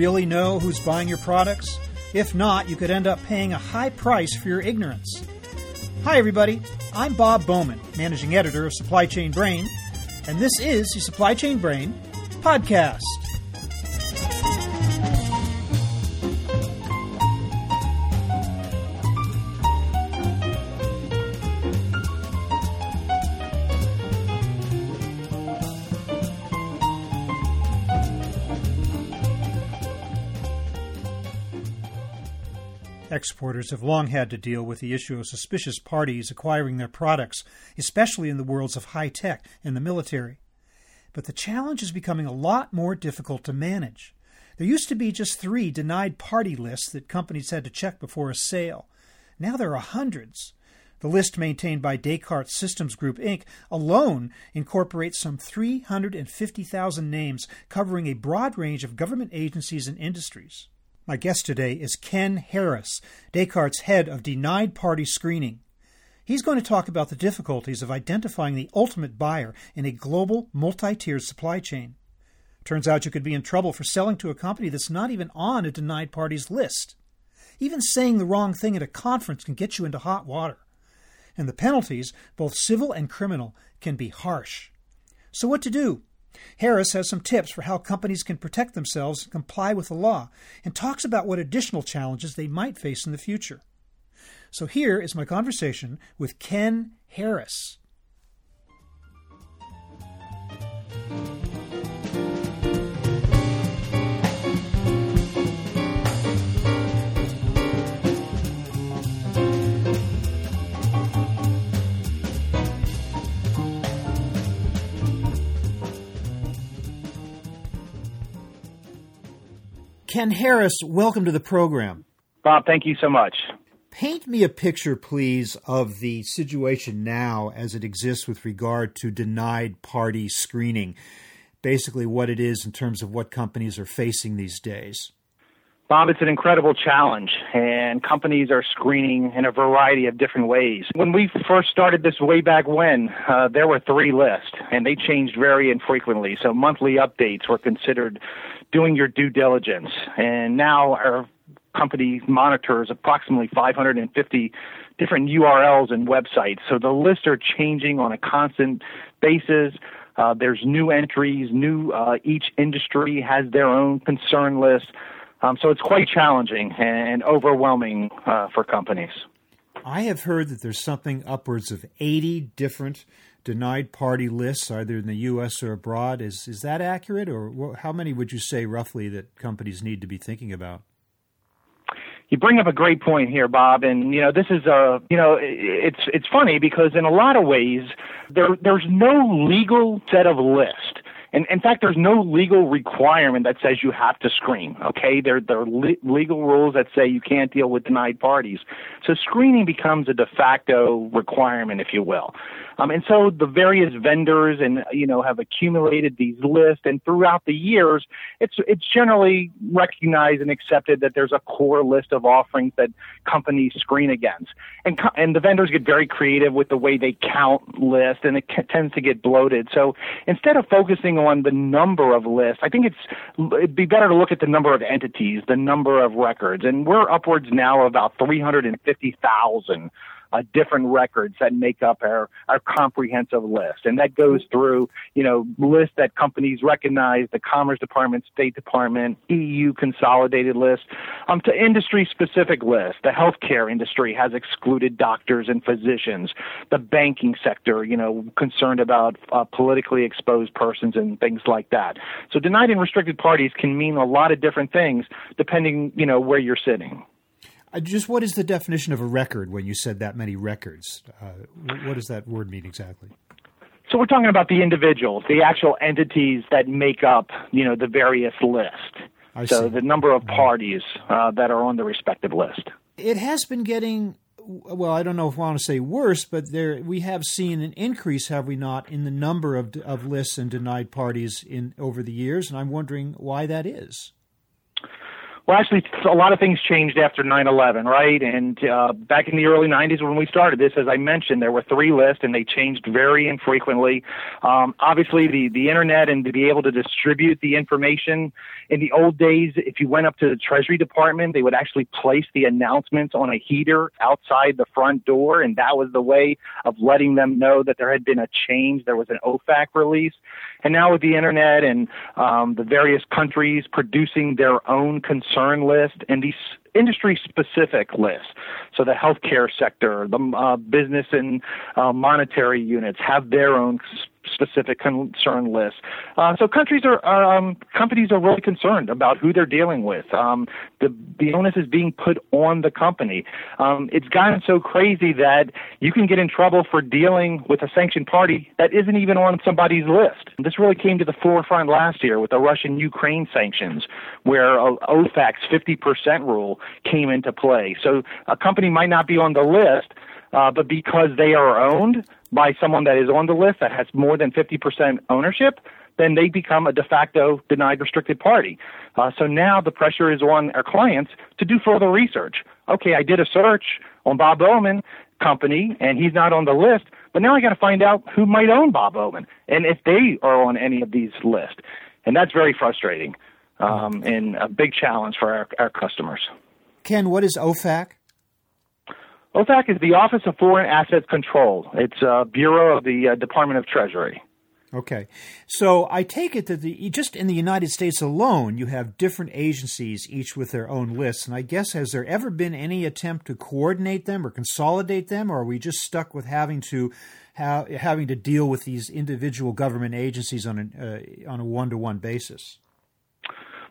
really know who's buying your products? If not, you could end up paying a high price for your ignorance. Hi, everybody. I'm Bob Bowman, managing editor of Supply Chain Brain, and this is the Supply Chain Brain podcast. Exporters have long had to deal with the issue of suspicious parties acquiring their products, especially in the worlds of high tech and the military. But the challenge is becoming a lot more difficult to manage. There used to be just three denied party lists that companies had to check before a sale. Now there are hundreds. The list maintained by Descartes Systems Group Inc. alone incorporates some 350,000 names covering a broad range of government agencies and industries. My guest today is Ken Harris, Descartes' head of denied party screening. He's going to talk about the difficulties of identifying the ultimate buyer in a global, multi tiered supply chain. Turns out you could be in trouble for selling to a company that's not even on a denied party's list. Even saying the wrong thing at a conference can get you into hot water. And the penalties, both civil and criminal, can be harsh. So, what to do? Harris has some tips for how companies can protect themselves and comply with the law, and talks about what additional challenges they might face in the future. So here is my conversation with Ken Harris. Ken Harris, welcome to the program. Bob, thank you so much. Paint me a picture, please, of the situation now as it exists with regard to denied party screening. Basically, what it is in terms of what companies are facing these days. Bob, it's an incredible challenge, and companies are screening in a variety of different ways. When we first started this way back when, uh, there were three lists, and they changed very infrequently. So monthly updates were considered doing your due diligence. And now our company monitors approximately 550 different URLs and websites. So the lists are changing on a constant basis. Uh, there's new entries, new uh, each industry has their own concern list. Um, so it's quite challenging and overwhelming uh, for companies. I have heard that there's something upwards of 80 different denied party lists, either in the U.S. or abroad. Is is that accurate, or how many would you say roughly that companies need to be thinking about? You bring up a great point here, Bob, and you know this is a you know it's it's funny because in a lot of ways there there's no legal set of list and in fact, there's no legal requirement that says you have to screen. Okay, there there are le- legal rules that say you can't deal with denied parties. So screening becomes a de facto requirement, if you will. Um, and so the various vendors and you know have accumulated these lists, and throughout the years, it's it's generally recognized and accepted that there's a core list of offerings that companies screen against, and and the vendors get very creative with the way they count lists, and it tends to get bloated. So instead of focusing on the number of lists, I think it's it'd be better to look at the number of entities, the number of records, and we're upwards now of about 350,000 uh, different records that make up our, our comprehensive list. And that goes through, you know, lists that companies recognize, the Commerce Department, State Department, EU consolidated list, um, to industry specific lists. The healthcare industry has excluded doctors and physicians. The banking sector, you know, concerned about uh, politically exposed persons and things like that. So denied and restricted parties can mean a lot of different things depending, you know, where you're sitting. Just what is the definition of a record when you said that many records? Uh, what does that word mean exactly? So we're talking about the individuals, the actual entities that make up, you know, the various list. I so see. the number of parties uh, that are on the respective list. It has been getting well, I don't know if I want to say worse, but there we have seen an increase, have we not, in the number of of lists and denied parties in over the years, and I'm wondering why that is. Well, actually, a lot of things changed after 9/11, right? And uh, back in the early 90s when we started this, as I mentioned, there were three lists, and they changed very infrequently. Um, obviously, the the internet and to be able to distribute the information in the old days, if you went up to the Treasury Department, they would actually place the announcements on a heater outside the front door, and that was the way of letting them know that there had been a change. There was an OFAC release, and now with the internet and um, the various countries producing their own concern list and these industry specific lists. So the healthcare sector, the uh, business and uh, monetary units have their own specific concern lists. Uh, so countries are um, companies are really concerned about who they're dealing with. Um, the the onus is being put on the company. Um, it's gotten so crazy that you can get in trouble for dealing with a sanctioned party that isn't even on somebody's list. This really came to the forefront last year with the Russian Ukraine sanctions, where uh, OFAC's 50% rule came into play. So a company might not be on the list, uh, but because they are owned by someone that is on the list that has more than 50% ownership, then they become a de facto denied restricted party. Uh, so now the pressure is on our clients to do further research. Okay, I did a search on Bob Bowman company and he's not on the list, but now I got to find out who might own Bob Bowman and if they are on any of these lists. And that's very frustrating um, and a big challenge for our, our customers. Ken, what is OFAC? OFAC is the Office of Foreign Assets Control. It's a bureau of the uh, Department of Treasury. Okay. So I take it that the, just in the United States alone, you have different agencies, each with their own lists. And I guess, has there ever been any attempt to coordinate them or consolidate them, or are we just stuck with having to ha- having to deal with these individual government agencies on, a uh, on a one to one basis?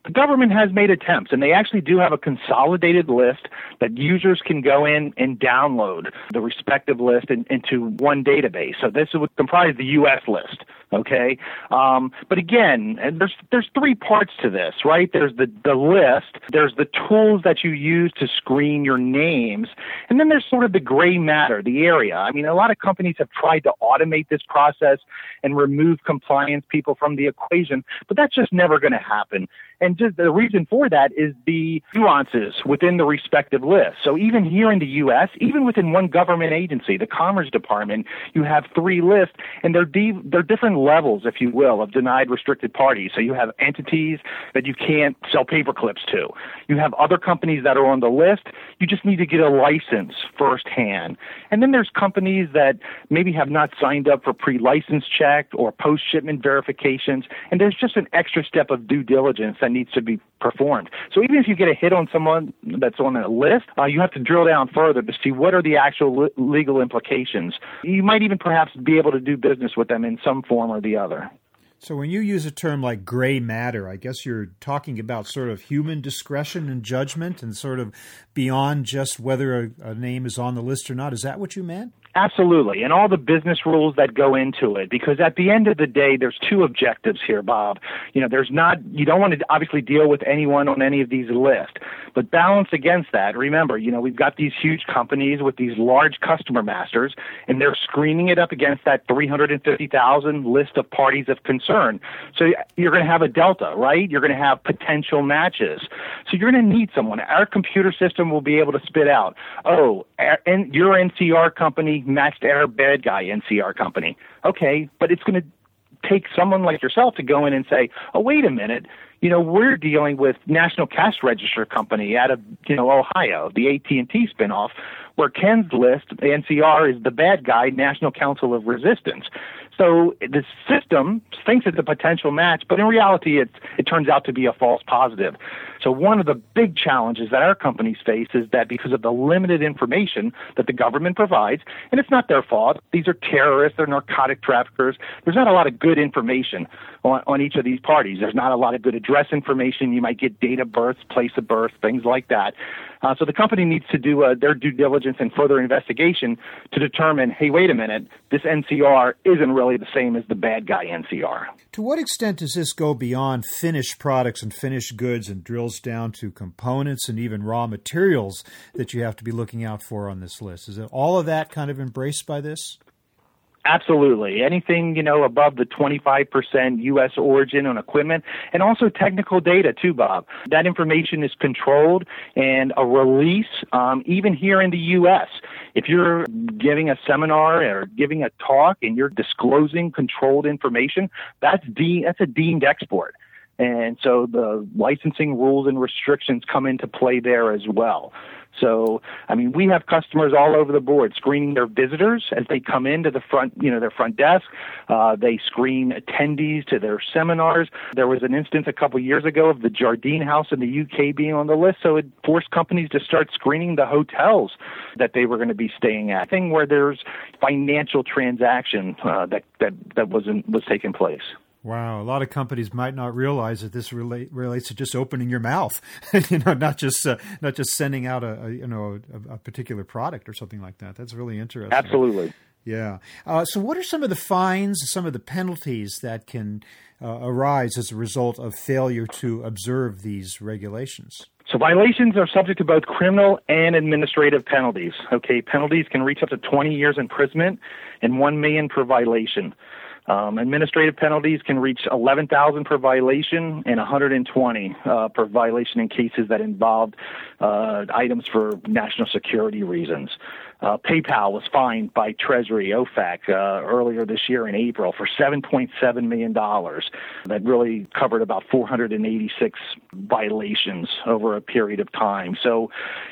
The government has made attempts, and they actually do have a consolidated list that users can go in and download the respective list in, into one database. So this would comprise the U.S. list. Okay, um, but again, there's there's three parts to this, right? There's the the list, there's the tools that you use to screen your names, and then there's sort of the gray matter, the area. I mean, a lot of companies have tried to automate this process and remove compliance people from the equation, but that's just never going to happen. And just the reason for that is the nuances within the respective list. So even here in the U.S., even within one government agency, the Commerce Department, you have three lists, and they're they're different levels, if you will, of denied restricted parties. So you have entities that you can't sell paperclips to. You have other companies that are on the list. You just need to get a license firsthand. And then there's companies that maybe have not signed up for pre-license check or post-shipment verifications, and there's just an extra step of due diligence that needs to be performed. So even if you get a hit on someone that's on a list, uh, you have to drill down further to see what are the actual le- legal implications. You might even perhaps be able to do business with them in some form or the other. So when you use a term like gray matter, I guess you're talking about sort of human discretion and judgment and sort of beyond just whether a, a name is on the list or not. Is that what you meant? Absolutely, and all the business rules that go into it. Because at the end of the day, there's two objectives here, Bob. You know, there's not. You don't want to obviously deal with anyone on any of these lists, but balance against that. Remember, you know, we've got these huge companies with these large customer masters, and they're screening it up against that 350,000 list of parties of concern. So you're going to have a delta, right? You're going to have potential matches. So you're going to need someone. Our computer system will be able to spit out, oh, and your NCR company matched our bad guy NCR company. Okay, but it's going to take someone like yourself to go in and say, oh, wait a minute, you know, we're dealing with National Cash Register Company out of, you know, Ohio, the AT&T spinoff, where Ken's list, NCR, is the bad guy, National Council of Resistance. So the system thinks it's a potential match, but in reality, it, it turns out to be a false positive. So one of the big challenges that our companies face is that because of the limited information that the government provides, and it's not their fault, these are terrorists, they're narcotic traffickers, there's not a lot of good information on, on each of these parties. There's not a lot of good address information. You might get date of birth, place of birth, things like that. Uh, so the company needs to do uh, their due diligence and further investigation to determine, hey, wait a minute, this NCR isn't really the same as the bad guy NCR. To what extent does this go beyond finished products and finished goods and drills down to components and even raw materials that you have to be looking out for on this list? Is all of that kind of embraced by this? Absolutely. Anything, you know, above the 25% U.S. origin on equipment and also technical data too, Bob. That information is controlled and a release, um, even here in the U.S. If you're giving a seminar or giving a talk and you're disclosing controlled information, that's, de- that's a deemed export. And so the licensing rules and restrictions come into play there as well. So, I mean, we have customers all over the board screening their visitors as they come into the front, you know, their front desk. Uh, they screen attendees to their seminars. There was an instance a couple years ago of the Jardine House in the UK being on the list, so it forced companies to start screening the hotels that they were going to be staying at. Thing where there's financial transaction uh, that that that wasn't was taking place. Wow, a lot of companies might not realize that this relate, relates to just opening your mouth, you know, not just uh, not just sending out a, a you know a, a, particular product or something like that. That's really interesting. Absolutely. Yeah. Uh, so, what are some of the fines, some of the penalties that can uh, arise as a result of failure to observe these regulations? So violations are subject to both criminal and administrative penalties. Okay, penalties can reach up to 20 years imprisonment and 1 million per violation. Um, administrative penalties can reach 11,000 per violation and 120 uh, per violation in cases that involved uh, items for national security reasons. Uh, PayPal was fined by Treasury OFAC uh, earlier this year in April for 7.7 million dollars. That really covered about 486 violations over a period of time. So,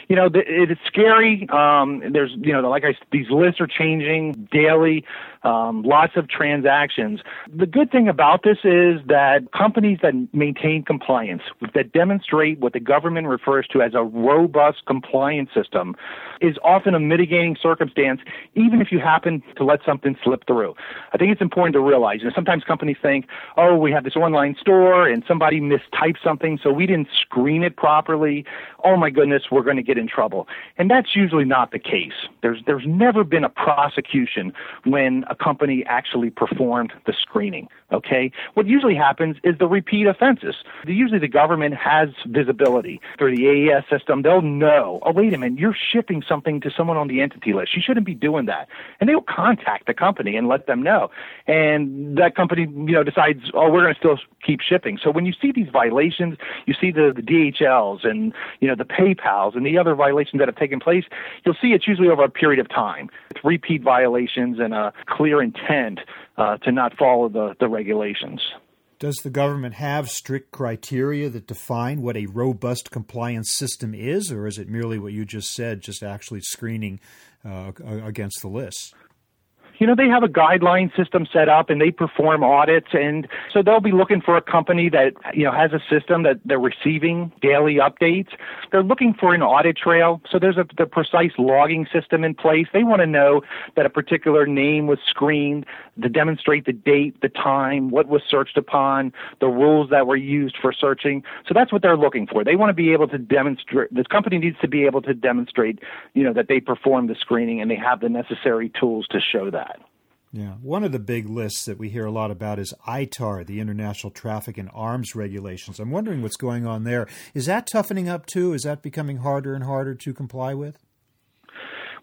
you know, th- it's scary. Um, there's, you know, like I, these lists are changing daily. Um, lots of transactions. The good thing about this is that companies that maintain compliance, that demonstrate what the government refers to as a robust compliance system, is often a mitigating circumstance, even if you happen to let something slip through. I think it's important to realize, you know, sometimes companies think, oh, we have this online store and somebody mistyped something, so we didn't screen it properly. Oh my goodness, we're going to get in trouble. And that's usually not the case. There's, there's never been a prosecution when a company actually performed the screening. Okay? What usually happens is the repeat offenses. Usually the government has visibility through the AES system. They'll know, oh, wait a minute, you're shipping something to someone on the entity list. You shouldn't be doing that. And they'll contact the company and let them know. And that company, you know, decides, oh, we're going to still keep shipping. So when you see these violations, you see the, the DHLs and, you know, the PayPals and the other violations that have taken place, you'll see it's usually over a period of time. It's repeat violations and a clear intent uh, to not follow the, the regulations. Does the government have strict criteria that define what a robust compliance system is, or is it merely what you just said, just actually screening uh, against the list? You know, they have a guideline system set up and they perform audits. And so they'll be looking for a company that, you know, has a system that they're receiving daily updates. They're looking for an audit trail. So there's a the precise logging system in place. They want to know that a particular name was screened to demonstrate the date, the time, what was searched upon, the rules that were used for searching. So that's what they're looking for. They want to be able to demonstrate, this company needs to be able to demonstrate, you know, that they perform the screening and they have the necessary tools to show that. Yeah. One of the big lists that we hear a lot about is ITAR, the International Traffic in Arms Regulations. I'm wondering what's going on there. Is that toughening up too? Is that becoming harder and harder to comply with?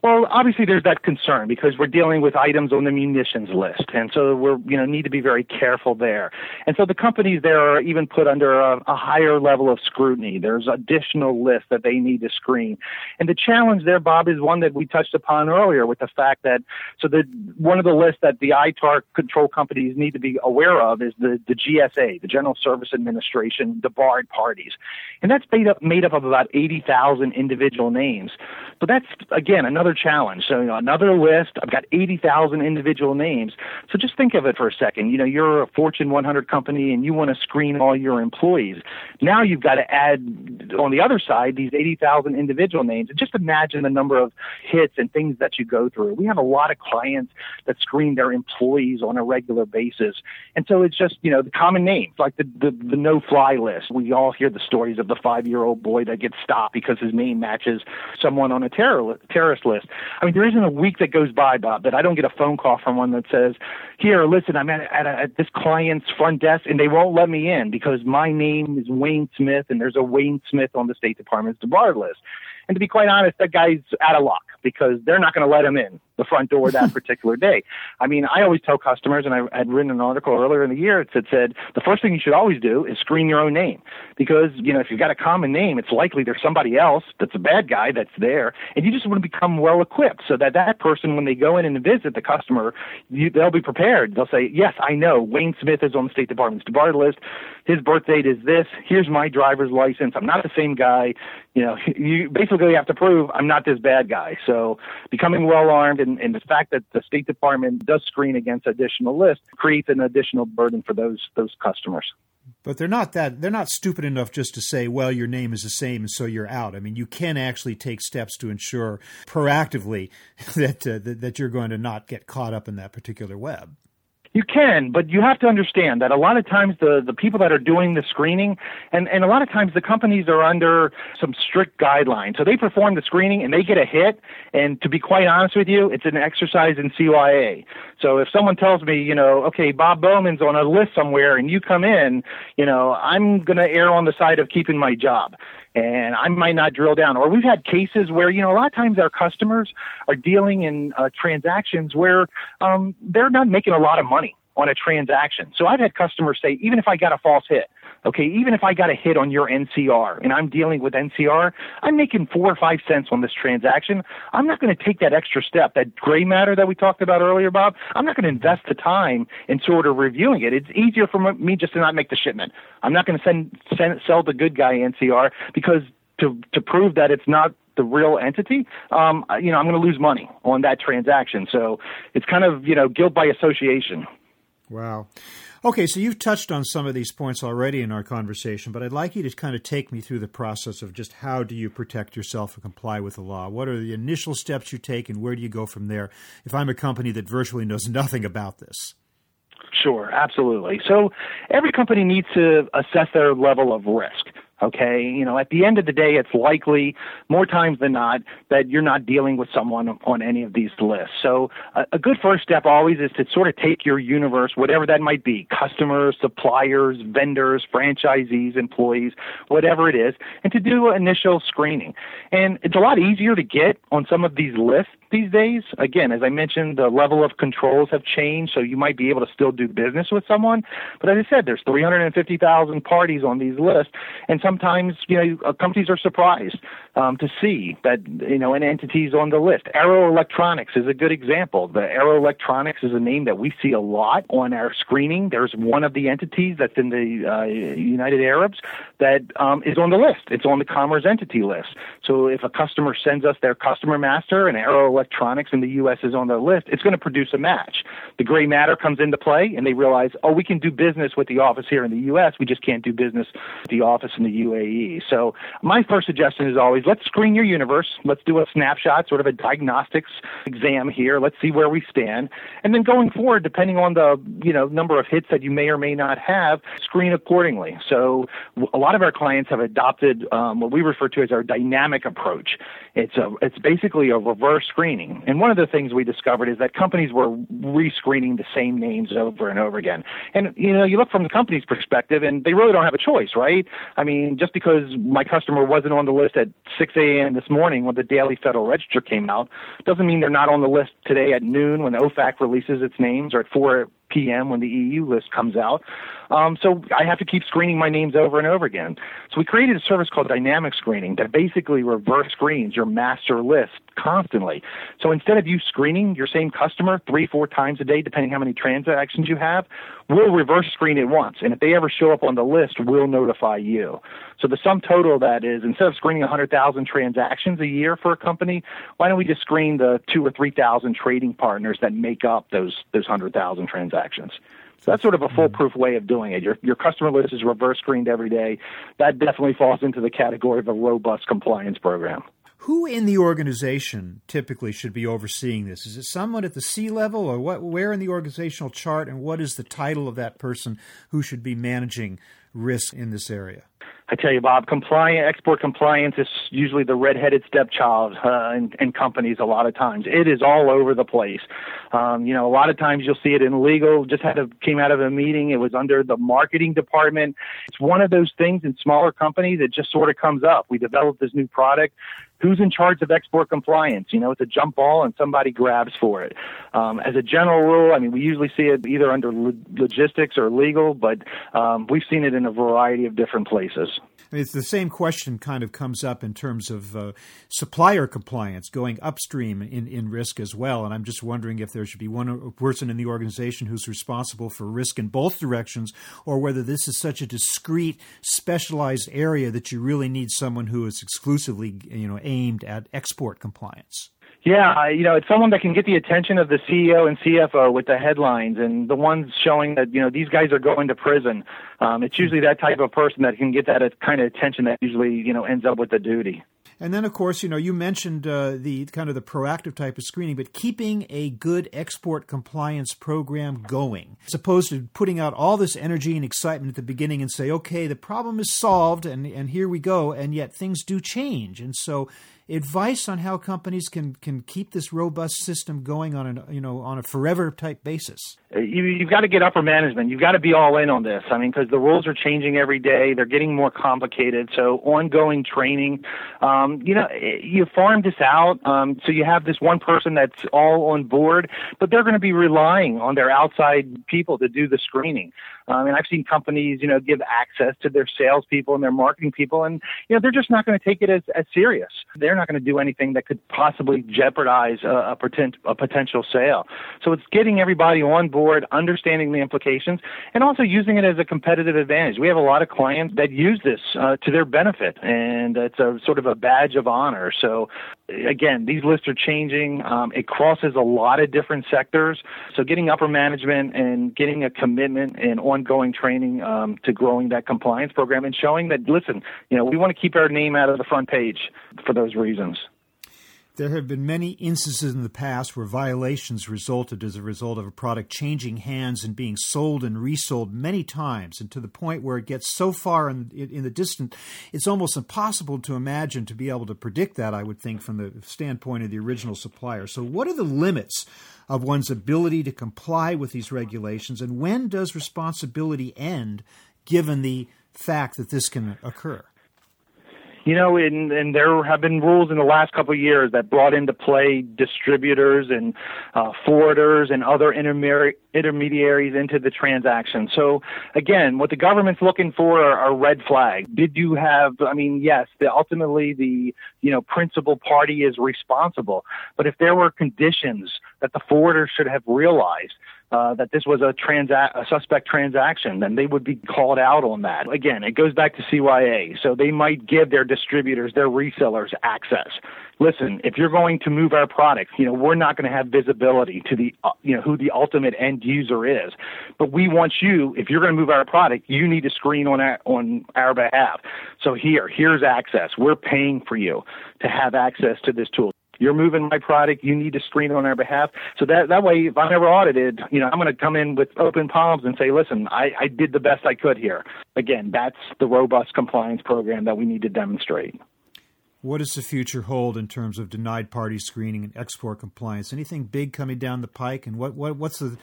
Well, obviously there's that concern because we're dealing with items on the munitions list, and so we're you know need to be very careful there. And so the companies there are even put under a, a higher level of scrutiny. There's additional lists that they need to screen, and the challenge there, Bob, is one that we touched upon earlier with the fact that so the one of the lists that the ITAR control companies need to be aware of is the the GSA, the General Service Administration, the barred parties, and that's made up made up of about 80,000 individual names. So that's again another challenge. So, you know, another list. I've got 80,000 individual names. So just think of it for a second. You know, you're a Fortune 100 company and you want to screen all your employees. Now you've got to add on the other side these 80,000 individual names. And just imagine the number of hits and things that you go through. We have a lot of clients that screen their employees on a regular basis. And so it's just, you know, the common names, like the, the, the no fly list. We all hear the stories of the five year old boy that gets stopped because his name matches someone on a terror, terrorist list. I mean, there isn't a week that goes by, Bob, that I don't get a phone call from one that says, "Here, listen, I'm at, at, a, at this client's front desk, and they won't let me in because my name is Wayne Smith, and there's a Wayne Smith on the State Department's debarred list." And to be quite honest, that guy's out of luck because they're not going to let him in. The front door that particular day. I mean, I always tell customers, and I had written an article earlier in the year that said the first thing you should always do is screen your own name because you know if you've got a common name, it's likely there's somebody else that's a bad guy that's there, and you just want to become well equipped so that that person, when they go in and visit the customer, you, they'll be prepared. They'll say, "Yes, I know Wayne Smith is on the State Department's debarred list. His birth date is this. Here's my driver's license. I'm not the same guy. You know, you basically have to prove I'm not this bad guy. So becoming well armed and, and the fact that the State Department does screen against additional lists creates an additional burden for those those customers. But they're not that they're not stupid enough just to say, well, your name is the same and so you're out. I mean, you can actually take steps to ensure proactively that uh, that, that you're going to not get caught up in that particular web. You can, but you have to understand that a lot of times the, the people that are doing the screening, and, and a lot of times the companies are under some strict guidelines. So they perform the screening and they get a hit. And to be quite honest with you, it's an exercise in CYA. So if someone tells me, you know, okay, Bob Bowman's on a list somewhere and you come in, you know, I'm going to err on the side of keeping my job and I might not drill down. Or we've had cases where, you know, a lot of times our customers are dealing in uh, transactions where um, they're not making a lot of money on a transaction. So I've had customers say, even if I got a false hit, okay, even if I got a hit on your NCR and I'm dealing with NCR, I'm making four or five cents on this transaction. I'm not going to take that extra step, that gray matter that we talked about earlier, Bob. I'm not going to invest the time in sort of reviewing it. It's easier for me just to not make the shipment. I'm not going to send, send sell the good guy NCR because to to prove that it's not the real entity, um, you know, I'm going to lose money on that transaction. So it's kind of you know guilt by association. Wow. Okay, so you've touched on some of these points already in our conversation, but I'd like you to kind of take me through the process of just how do you protect yourself and comply with the law? What are the initial steps you take, and where do you go from there if I'm a company that virtually knows nothing about this? Sure, absolutely. So every company needs to assess their level of risk. Okay, you know, at the end of the day, it's likely more times than not that you're not dealing with someone on any of these lists. So, a, a good first step always is to sort of take your universe, whatever that might be customers, suppliers, vendors, franchisees, employees, whatever it is, and to do initial screening. And it's a lot easier to get on some of these lists these days. Again, as I mentioned, the level of controls have changed, so you might be able to still do business with someone. But as I said, there's 350,000 parties on these lists, and sometimes you know uh, companies are surprised um, to see that you know an entity's on the list. Arrow Electronics is a good example. The Arrow Electronics is a name that we see a lot on our screening. There's one of the entities that's in the uh, United Arabs that um, is on the list. It's on the Commerce Entity list. So if a customer sends us their customer master, and Arrow electronics in the U.S. is on their list, it's going to produce a match. The gray matter comes into play, and they realize, oh, we can do business with the office here in the U.S. We just can't do business with the office in the UAE. So my first suggestion is always let's screen your universe. Let's do a snapshot, sort of a diagnostics exam here. Let's see where we stand, and then going forward, depending on the you know number of hits that you may or may not have, screen accordingly. So a lot of our clients have adopted um, what we refer to as our dynamic approach. It's a it's basically a reverse screen screening. And one of the things we discovered is that companies were rescreening the same names over and over again. And, you know, you look from the company's perspective and they really don't have a choice, right? I mean, just because my customer wasn't on the list at 6 a.m. this morning when the daily Federal Register came out doesn't mean they're not on the list today at noon when the OFAC releases its names or at 4 p.m. when the EU list comes out. Um, so I have to keep screening my names over and over again. So we created a service called dynamic screening that basically reverse screens your master list constantly. So instead of you screening your same customer three, four times a day, depending how many transactions you have, we'll reverse screen it once. And if they ever show up on the list, we'll notify you. So the sum total of that is instead of screening 100,000 transactions a year for a company, why don't we just screen the two or 3,000 trading partners that make up those, those 100,000 transactions? So that's sort of a mm-hmm. foolproof way of doing it. Your your customer list is reverse screened every day. That definitely falls into the category of a robust compliance program. Who in the organization typically should be overseeing this? Is it someone at the C level, or what? Where in the organizational chart, and what is the title of that person who should be managing risk in this area? I tell you, Bob, compliant export compliance is usually the redheaded stepchild uh, in, in companies. A lot of times, it is all over the place. Um, you know, a lot of times you'll see it in legal. Just had a came out of a meeting. It was under the marketing department. It's one of those things in smaller companies. that just sort of comes up. We developed this new product. Who's in charge of export compliance? You know, it's a jump ball and somebody grabs for it. Um, as a general rule, I mean, we usually see it either under logistics or legal, but um, we've seen it in a variety of different places. It's the same question kind of comes up in terms of uh, supplier compliance going upstream in, in risk as well. And I'm just wondering if there should be one person in the organization who's responsible for risk in both directions, or whether this is such a discrete, specialized area that you really need someone who is exclusively, you know, aimed at export compliance. Yeah, you know, it's someone that can get the attention of the CEO and CFO with the headlines and the ones showing that, you know, these guys are going to prison. Um, it's usually that type of person that can get that kind of attention that usually, you know, ends up with the duty. And then, of course, you know, you mentioned uh, the kind of the proactive type of screening, but keeping a good export compliance program going, as opposed to putting out all this energy and excitement at the beginning and say, okay, the problem is solved and, and here we go, and yet things do change. And so advice on how companies can can keep this robust system going on a you know on a forever type basis? Uh, you, you've got to get upper management. You've got to be all in on this. I mean, because the rules are changing every day. They're getting more complicated. So ongoing training. Um, you know, eh, you farm this out. Um, so you have this one person that's all on board, but they're going to be relying on their outside people to do the screening. Um, and I've seen companies, you know, give access to their salespeople and their marketing people, and you know, they're just not going to take it as, as serious. They're not going to do anything that could possibly jeopardize a, a, potent, a potential sale. So it's getting everybody on board, understanding the implications, and also using it as a competitive advantage. We have a lot of clients that use this uh, to their benefit, and it's a sort of a badge of honor. So again, these lists are changing. Um, it crosses a lot of different sectors. So getting upper management and getting a commitment and ongoing training um, to growing that compliance program and showing that, listen, you know, we want to keep our name out of the front page for those reasons. There have been many instances in the past where violations resulted as a result of a product changing hands and being sold and resold many times, and to the point where it gets so far in, in the distant, it's almost impossible to imagine to be able to predict that, I would think, from the standpoint of the original supplier. So, what are the limits of one's ability to comply with these regulations, and when does responsibility end given the fact that this can occur? You know, and, and there have been rules in the last couple of years that brought into play distributors and uh, forwarders and other intermediaries into the transaction. So again, what the government's looking for are, are red flags. Did you have? I mean, yes, the, ultimately the you know principal party is responsible, but if there were conditions that the forwarder should have realized uh, that this was a, transa- a suspect transaction, then they would be called out on that. Again, it goes back to CYA. So they might give their distributors, their resellers access. Listen, if you're going to move our product, you know, we're not going to have visibility to the, uh, you know, who the ultimate end user is. But we want you, if you're going to move our product, you need to screen on our, on our behalf. So here, here's access. We're paying for you to have access to this tool you're moving my product. You need to screen on our behalf. So that that way, if I'm ever audited, you know, I'm going to come in with open palms and say, listen, I, I did the best I could here. Again, that's the robust compliance program that we need to demonstrate. What does the future hold in terms of denied party screening and export compliance? Anything big coming down the pike, and what, what what's the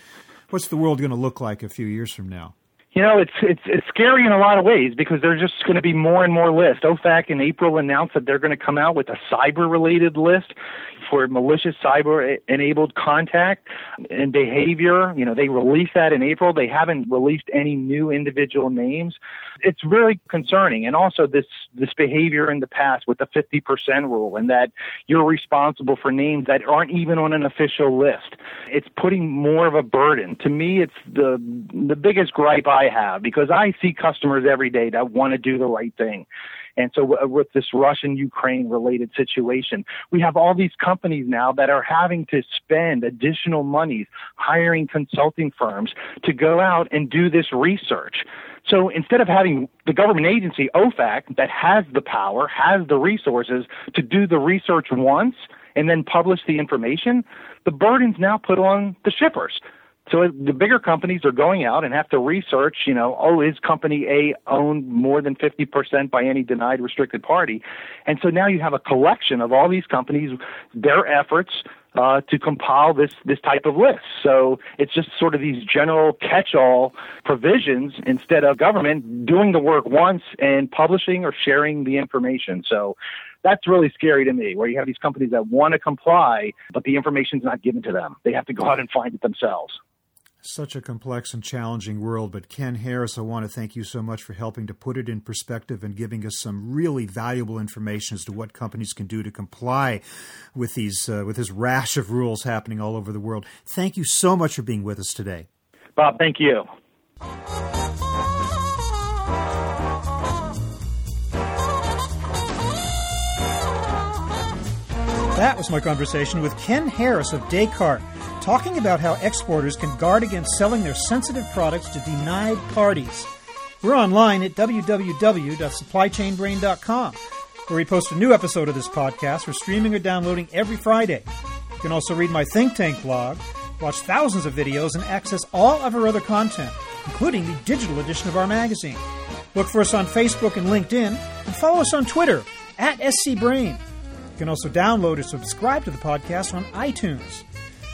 what's the world going to look like a few years from now? You know, it's it's it's scary in a lot of ways because there's just going to be more and more lists. OFAC in April announced that they're going to come out with a cyber-related list for malicious cyber-enabled contact and behavior. You know, they released that in April. They haven't released any new individual names. It's really concerning, and also this this behavior in the past with the 50% rule, and that you're responsible for names that aren't even on an official list. It's putting more of a burden. To me, it's the the biggest gripe I have because I see customers every day that want to do the right thing. And so with this Russian Ukraine related situation, we have all these companies now that are having to spend additional monies hiring consulting firms to go out and do this research. So instead of having the government agency, OFAC, that has the power, has the resources to do the research once and then publish the information, the burden's now put on the shippers. So the bigger companies are going out and have to research, you know, oh, is company A owned more than 50% by any denied restricted party? And so now you have a collection of all these companies, their efforts uh, to compile this this type of list. So it's just sort of these general catch-all provisions instead of government doing the work once and publishing or sharing the information. So that's really scary to me, where you have these companies that want to comply, but the information's not given to them. They have to go out and find it themselves. Such a complex and challenging world. But Ken Harris, I want to thank you so much for helping to put it in perspective and giving us some really valuable information as to what companies can do to comply with these uh, with this rash of rules happening all over the world. Thank you so much for being with us today. Bob, thank you. That was my conversation with Ken Harris of Descartes, talking about how exporters can guard against selling their sensitive products to denied parties. We're online at www.supplychainbrain.com, where we post a new episode of this podcast for streaming or downloading every Friday. You can also read my think tank blog, watch thousands of videos, and access all of our other content, including the digital edition of our magazine. Look for us on Facebook and LinkedIn, and follow us on Twitter at scbrain. You can also download or subscribe to the podcast on iTunes.